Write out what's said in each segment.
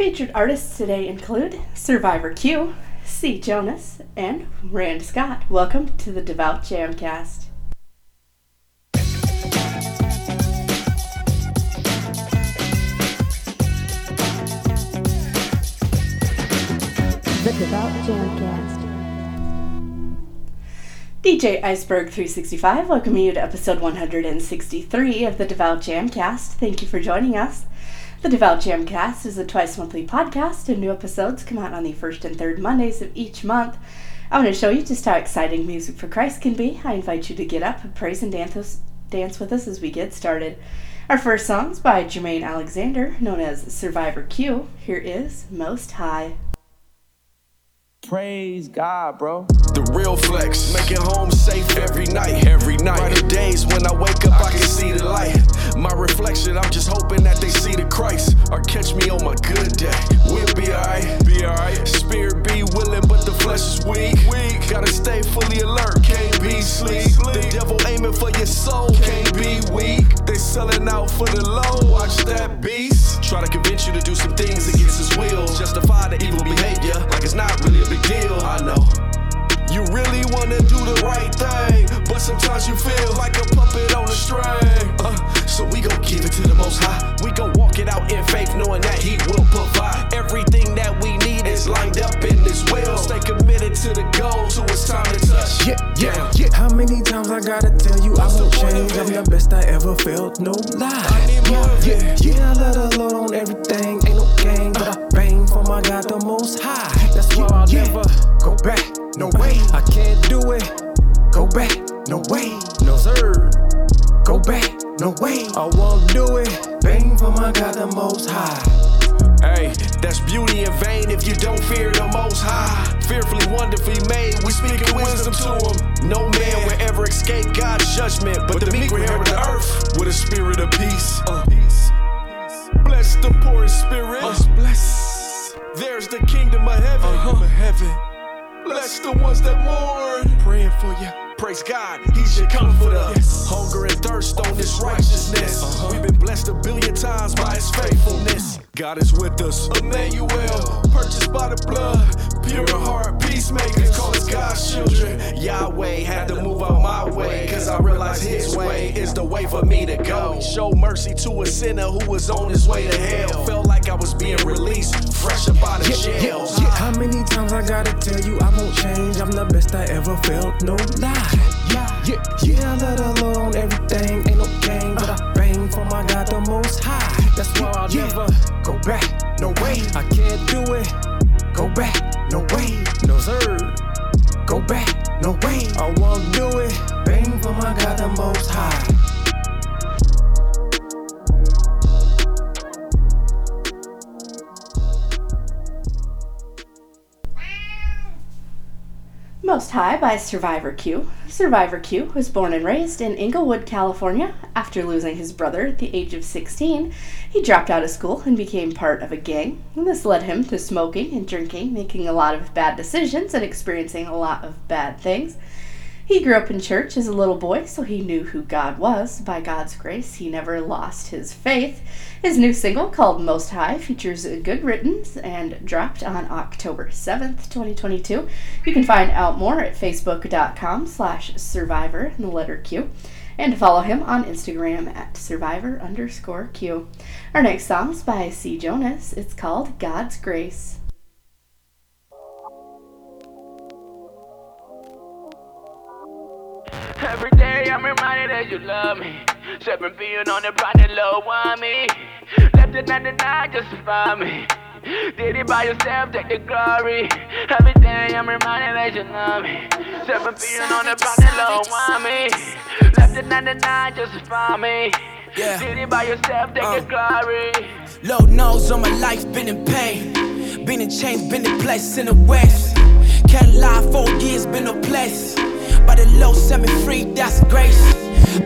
Featured artists today include Survivor Q, Cee Jonez, and Rand Scott. Welcome to the Devout Jamcast. The Devout Jamcast. DJ Iceberg 365 welcoming you to episode 163 of the Devout Jamcast. Thank you for joining us. The Devout Jamcast is a twice monthly podcast, and new episodes come out on the first and third Mondays of each month. I want to show you just how exciting music for Christ can be. I invite you to get up and praise and dance, dance with us as we get started. Our first song is by Jermaine Alexander, known as Survivor Q. Here is Most High. Praise God, bro. The real flex, making home safe every night. Every night. The right thing, but sometimes you feel like a puppet on a string. Uh, so we gon' give it to the most high. We gon' walk it out in faith, knowing that he will provide. Everything that we need is lined up in his will. Stay committed to the goal, so it's time to touch. Yeah, yeah, yeah. How many times I gotta tell you I won't change? I'm the best I ever felt, no lie. Yeah, yeah, yeah. I let load on everything, ain't no game, but I bang for my God the most high. That's why I'll never go back. No way, I can't do it. I won't do it. Bang for my God the most high. Hey, that's beauty in vain if you don't fear the most high. Fearfully, wonderfully made, we speaking wisdom to him. No man will ever escape God's judgment, but, the meek will inherit the earth with a spirit of peace. Uh, bless the poor in spirit. bless. There's the kingdom of heaven. Uh-huh. Bless the ones that mourn. Praying for you. Praise God, He's your comforter. Hunger and thirst on this righteousness. Uh-huh. We've been blessed a billion times by His faithfulness. God is with us. Emmanuel, purchased by the blood. Pure heart, peacemakers, call us God's children. Yahweh had to move out my way, cause I realize His way is the way for me to go. He showed mercy to a sinner who was on his way to hell. Felt like I was being released, fresh up out of jail. Yeah, how many times I gotta tell you I won't change? I'm the best I ever felt, no lie. Yeah, yeah, yeah. I let her load on everything, ain't no game, but I bang for my God the most high. That's why I'll never go back. No way, I can't do it. Go back, no way, no sir. Go back, no way, I won't By Survivor Q. Survivor Q was born and raised in Inglewood, California. After losing his brother at the age of 16, he dropped out of school and became part of a gang. This led him to smoking and drinking, making a lot of bad decisions and experiencing a lot of bad things. He grew up in church as a little boy, so he knew who God was. By God's grace, he never lost his faith. His new single, called Most High, features good riddance and dropped on October 7th, 2022. You can find out more at facebook.com slash survivor, the letter Q, and follow him on Instagram at survivor underscore Q. Our next song is by Cee Jonez. It's called God's Grace. Every day I'm reminded that you love me. Seven being on the project, low on me. Left it 99 just to find me. Did it by yourself, take the glory. Every day I'm reminded that you love me. Seven being on the project, low on me. Left it 99 just to find me. Yeah. Did it by yourself, take the uh. glory. Lord knows all my life been in pain. Been in chains, been in place in the west. Can't lie, four years, been no place. By the low, set me free, that's grace.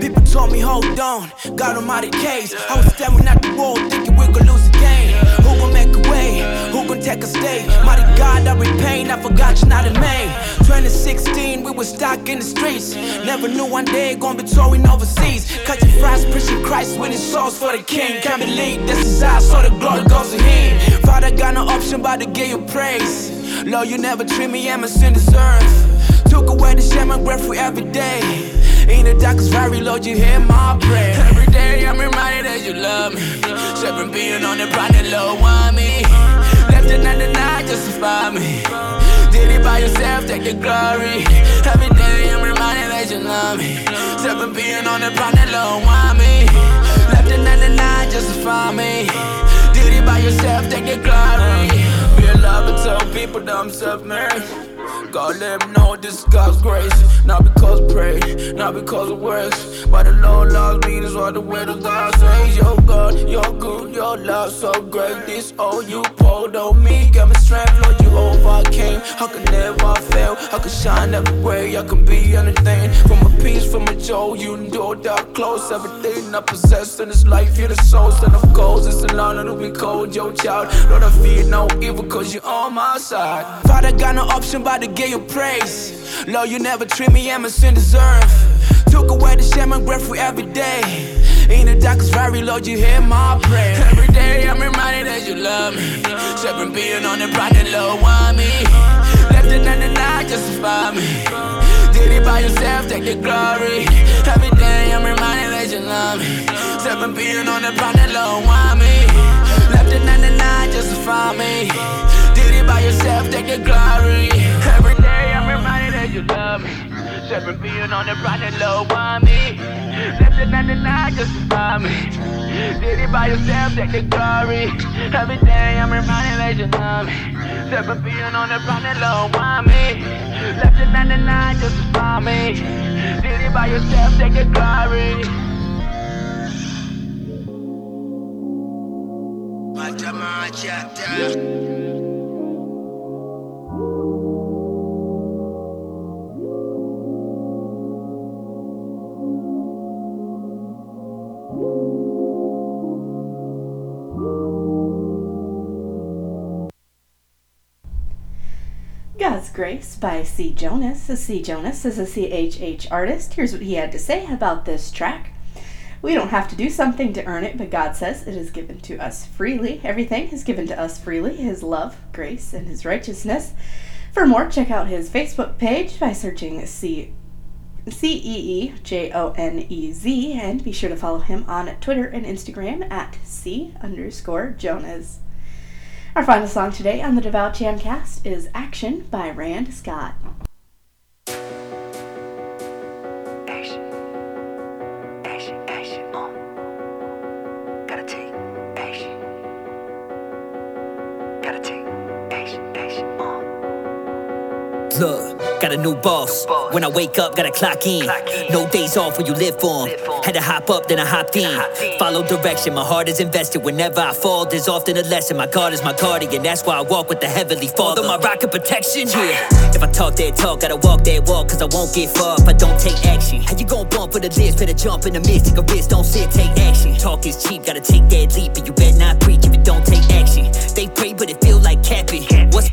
People told me, hold on, God almighty case. I was staring at the wall, thinking we're gonna lose the game. Who gon' make a way? Who gon' take a stay? Mighty God, I repain, I forgot you're not in May. 2016, we were stuck in the streets. Never knew one day gonna be touring overseas. Cutting fries, preaching Christ, winning souls for the King. Can't believe this is I saw the glory goes to Him. Father got no option but to give you praise. Lord, you never treat me, I'm a sin deserve. Took away the shame and breath for every day. In the darkest valley, Lord, you hear my prayer. Every day I'm reminded that you love me. Seven being on the planet, Lord, want me. Left the night, justify me. Did it by yourself, take the glory. Every day I'm reminded that you love me. Seven being on the planet, Lord, want me. Left the night, justify me. Did it by yourself, take the glory. Be a lover, tell people that I'm self-made. God let me know this is God's grace. Not because of pray, not because of works. But the Lord loves me, that's what the word of God says. Your God, your good, your love so great. This all you poured on me. Got me strength, Lord, I can shine every way. I can be anything. From a piece, from a joy, you know that close. Everything I possess in this life, you're the source. And of course, it's an honor to be called your child. Lord, I fear no evil, cause you're on my side. Father, got no option but to give you praise. Lord, you never treat me, I'm a sin deserve. Took away the shame and breath for every day. In the darkest valley, Lord, you hear my prayer. Every day I'm reminded that you love me. Seven being on the planet, Lord, want me. By yourself, take the glory. Every day I'm reminded that you love me. Seven being on the planet, Lord, want me. Left it in the night, justify me. Did it by yourself, take the glory. Every day I'm reminded that you love me. Seven being on the planet, Lord, want me. Left it in the night, justify me. Did it by yourself, take the glory. Every day I'm reminded that you love me. Seven being on the planet, Lord, want me. Left it in the night, justify me. Did it by yourself, take the glory. Macha, macha, God's Grace by Cee Jonez. Cee Jonez is a CHH artist. Here's what he had to say about this track. We don't have to do something to earn it, but God says it is given to us freely. Everything is given to us freely His love, grace, and His righteousness. For more, check out his Facebook page by searching C. C E E J O N E Z and be sure to follow him on Twitter and Instagram at C underscore Jonez. Our final song today on the Devout Jamcast is Action by Rand Scott. Action. Action, action. Uh. Gotta take action. Gotta take action, action. Uh. Look, got a new boss. When I wake up, gotta clock in. No days off when you live for 'em. Had to hop up, then I hopped in. Follow direction, my heart is invested. Whenever I fall, there's often a lesson. My God is my guardian, that's why I walk with the heavenly Father. My rock of protection, yeah. If I talk that talk, gotta walk that walk, cause I won't get far if I don't take action. How you gon' bump for the list? Better jump in the midst, take a risk, don't sit, take action. Talk is cheap, gotta take that leap, and you better not preach if you don't take action. They pray, but it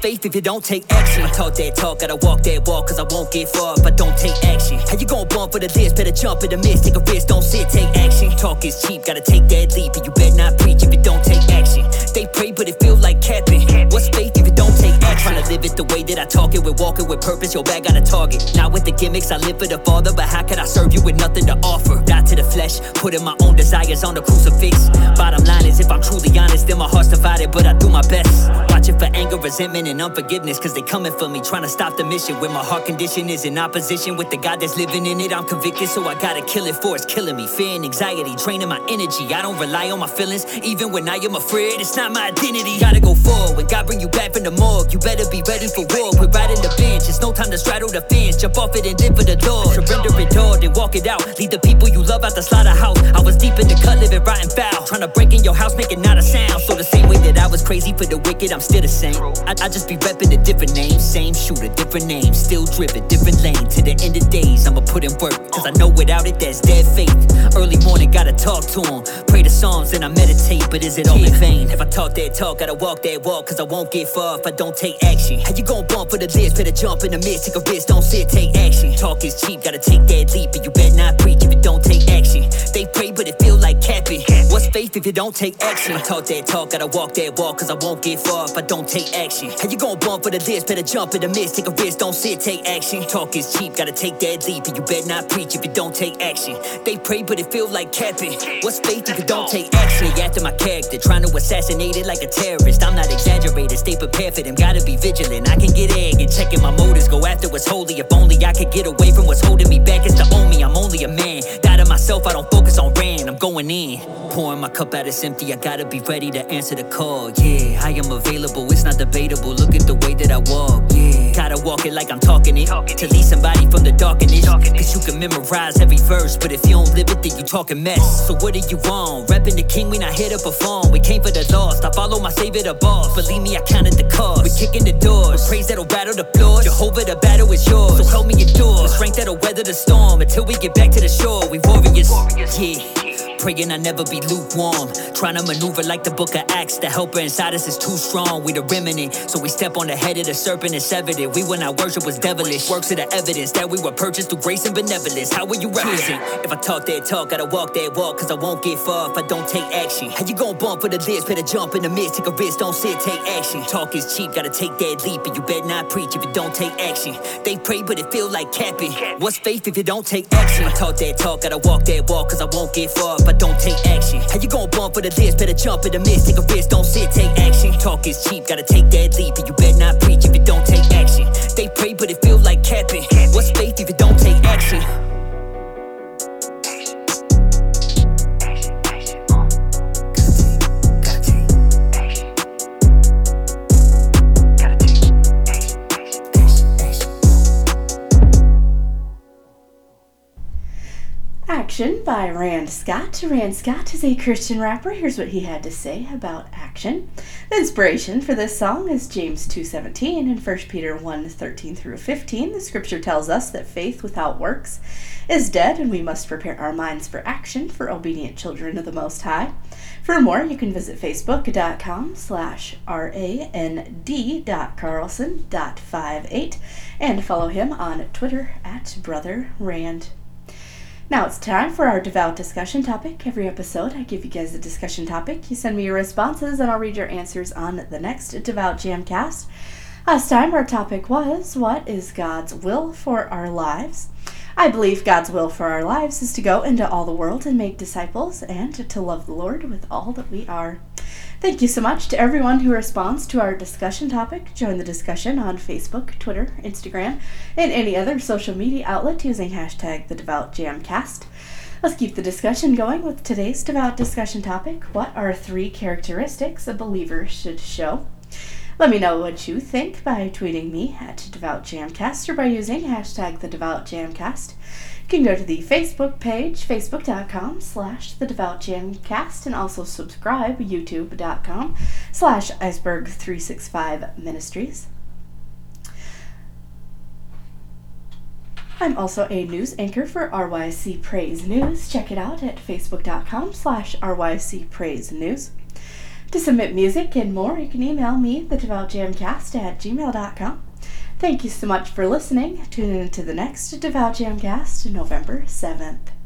faith if you don't take action? I talk that talk, gotta walk that walk, cause I won't get far if I don't take action. How you gon' bump for the list? Better jump in the midst, take a risk, don't sit, take action. Talk is cheap, gotta take that leap, and you better not preach if you don't take action. They pray, but it feel like capping. What's faith if you don't take action? Tryna live it the way that I talk it, with walking with purpose, your bag got a target. Not with the gimmicks, I live for the Father, but how could I serve you with nothing to offer? Flesh, putting my own desires on the crucifix. Bottom line is, if I'm truly honest, then my heart's divided, but I do my best. Watching for anger, resentment, and unforgiveness, cause they coming for me, trying to stop the mission. When my heart condition is in opposition with the God that's living in it, I'm convicted, so I gotta kill it for it's killing me. Fear and anxiety, draining my energy. I don't rely on my feelings, even when I am afraid. It's not my identity. Gotta go forward. When God bring you back from the morgue, you better be ready for war. We're riding the bench, it's no time to straddle the fence. Jump off it and live for the Lord. Surrender it all, then walk it out. Lead the people you love out the slaughterhouse. I was deep in the cut, living rotten foul. Trying to break in your house, making not a sound. So the same way that I was crazy for the wicked, I'm still the same. I, I just be repping a different name, same shooter, different name, still driven, different lane. To the end of days, I'ma put in work, cause I know without it, there's dead faith. Early morning, gotta talk to him. Pray the Psalms, and I meditate, but is it all in vain? If I talk that talk, gotta walk that walk, cause I won't get far if I don't take action. How you gon' bump for the list? Better jump in the midst, take a risk, don't sit, take action. Talk is cheap, gotta take that leap, and you better not preach if you don't take action. They pray, but it feel like capping. What's faith if you don't take action? Talk that talk, gotta walk that walk, cause I won't get far if I don't take action? How you gon' bump for the this? Better jump in the mist, take a risk, don't sit, take action. Talk is cheap, gotta take that leap, and you better not preach if you don't take action. They pray, but it feel like capping. What's faith if you don't take action? After my character, trying to assassinate it like a terrorist. I'm not exaggerated, stay prepared for them, gotta be vigilant. I can get and checking my motives, go after what's holy. If only I could get away from what's holding me back, it's the only. I'm only a man. Myself, I don't focus on Rand, I'm going in. Pouring my cup out, it's empty, I gotta be ready to answer the call. Yeah, I am available, it's not debatable. Look at the way that I walk, yeah. Gotta walk it like I'm talking it. To lead somebody from the darkness. Cause you can memorize every verse, but if you don't live it, then you talking mess. So what do you want? Reppin' the king, we not up a phone. We came for the lost, I follow my savior, the boss. Believe me, I counted the cost. We kicking the doors, praise that'll rattle the floors. Jehovah, the battle is yours. So help me endure, the strength that'll weather the storm. Until we get back to the shore, we Yeah. Praying I never be lukewarm. Trying to maneuver like the book of Acts. The helper inside us is too strong. We the remnant. So we step on the head of the serpent and severed it. We when our worship was devilish. Works of the evidence that we were purchased through grace and benevolence. How will you represent? If I talk that talk, gotta walk that walk. Cause I won't get far if I don't take action. How you gon' bump for the list? Better jump in the midst. Take a risk, don't sit, take action. Talk is cheap, gotta take that leap. And you better not preach if you don't take action. They pray, but it feel like capping. What's faith if you don't take action? I talk that talk, gotta walk that walk. Cause I won't get far if I don't take action. How you gon' bump for the list? Better jump in the midst. Take a risk, don't sit, take action. Talk is cheap, gotta take that leap. And you better not preach if you don't take action. They pray, but it feel like capping. What's faith if you don't take? Action, by Rand Scott. Rand Scott is a Christian rapper. Here's what he had to say about action. The inspiration for this song is James 2:17 and 1 Peter 1:13 through 15. The scripture tells us that faith without works is dead and we must prepare our minds for action for obedient children of the Most High. For more, you can visit facebook.com slash rand.carlson.58 and follow him on Twitter at Brother Rand. Now it's time for our devout discussion topic. Every episode, I give you guys a discussion topic. You send me your responses, and I'll read your answers on the next Devout Jamcast. Last time, our topic was What is God's will for our lives? I believe God's will for our lives is to go into all the world and make disciples and to love the Lord with all that we are. Thank you so much to everyone who responds to our discussion topic. Join the discussion on Facebook, Twitter, Instagram, and any other social media outlet using hashtag the. Let's keep the discussion going with today's devout discussion topic. What are three characteristics a believer should show? Let me know what you think by tweeting me at Devout Jamcast or by using hashtag the. You can go to the Facebook page, facebook.com slash the Devout and also subscribe, youtube.com slash iceberg365 ministries. I'm also a news anchor for RYC Praise News. Check it out at facebook.com slash RYC Praise News. To submit music and more, you can email me, the devoutjamcast at gmail.com. Thank you so much for listening. Tune in to the next Devout Jamcast, November 7th.